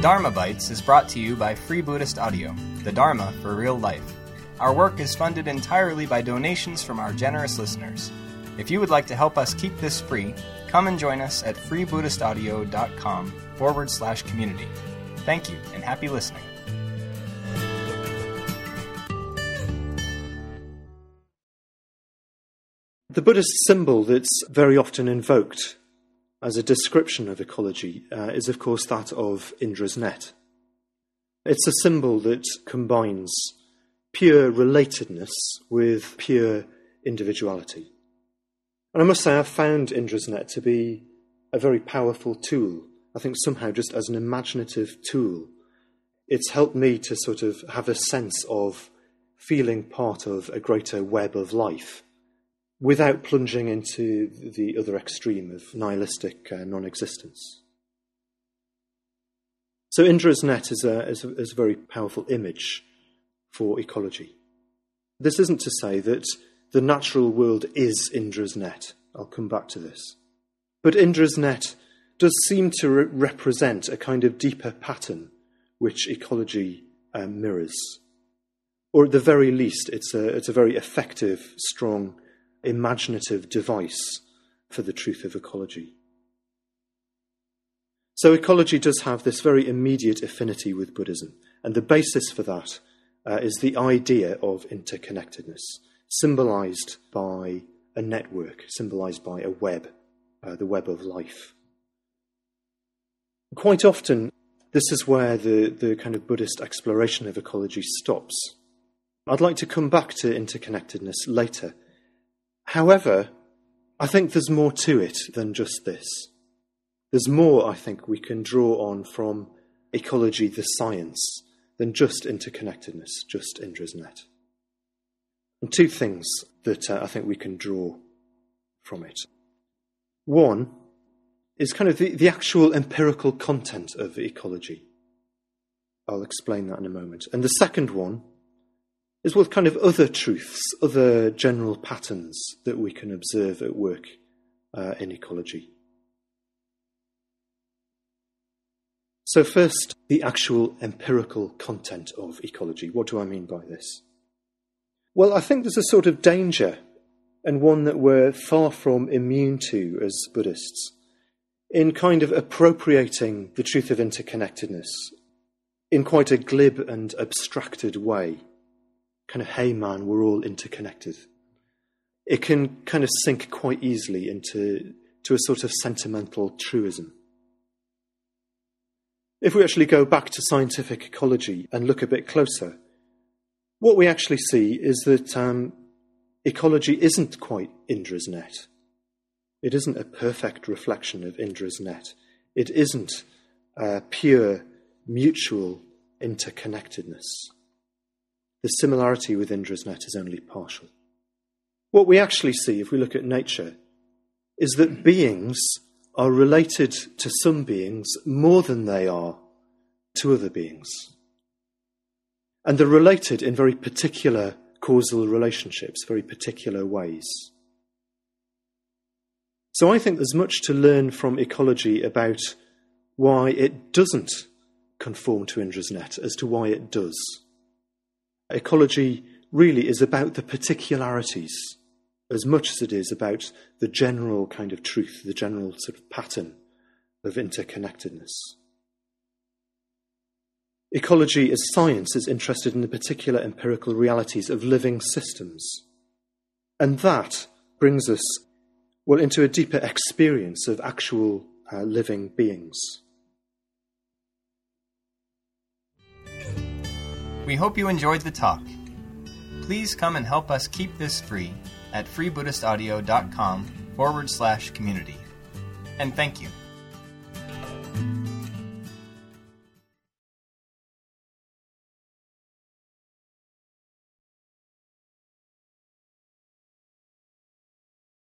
Dharmabytes is brought to you by Free Buddhist Audio, the Dharma for real life. Our work is funded entirely by donations from our generous listeners. If you would like to help us keep this free, come and join us at freebuddhistaudio.com forward slash community. Thank you and happy listening. The Buddhist symbol that's very often invoked as a description of ecology uh, is, of course, that of Indra's net. It's a symbol that combines pure relatedness with pure individuality. And I must say, I've found Indra's net to be a very powerful tool. I think somehow just as an imaginative tool, it's helped me to sort of have a sense of feeling part of a greater web of life without plunging into the other extreme of nihilistic uh, non existence. So, Indra's net is a, is, a, is a very powerful image for ecology. This isn't to say that the natural world is Indra's net. I'll come back to this. But Indra's net does seem to re- represent a kind of deeper pattern which ecology um, mirrors. Or at the very least, it's a, it's a very effective, strong imaginative device for the truth of ecology. So, ecology does have this very immediate affinity with Buddhism, and the basis for that uh, is the idea of interconnectedness, symbolized by a network, symbolized by a web, uh, the web of life. Quite often, this is where the, the kind of Buddhist exploration of ecology stops. I'd like to come back to interconnectedness later However, I think there's more to it than just this. There's more, I think, we can draw on from ecology, the science, than just interconnectedness, just Indra's net. And two things that uh, I think we can draw from it. One is kind of the, the actual empirical content of ecology. I'll explain that in a moment. And the second one is with kind of other truths, other general patterns that we can observe at work uh, in ecology. So, first, the actual empirical content of ecology. What do I mean by this? Well, I think there's a sort of danger, and one that we're far from immune to as Buddhists, in kind of appropriating the truth of interconnectedness in quite a glib and abstracted way kind of, hey man, we're all interconnected. It can kind of sink quite easily into to a sort of sentimental truism. If we actually go back to scientific ecology and look a bit closer, what we actually see is that um, ecology isn't quite Indra's net. It isn't a perfect reflection of Indra's net. It isn't uh, pure mutual interconnectedness the similarity with Indra's net is only partial. What we actually see, if we look at nature, is that beings are related to some beings more than they are to other beings. And they're related in very particular causal relationships, very particular ways. So I think there's much to learn from ecology about why it doesn't conform to Indra's net as to why it does. Ecology really is about the particularities as much as it is about the general kind of truth, the general sort of pattern of interconnectedness. Ecology as science is interested in the particular empirical realities of living systems. And that brings us, well, into a deeper experience of actual uh, living beings. We hope you enjoyed the talk. Please come and help us keep this free at freebuddhistaudio.com forward slash community. And thank you.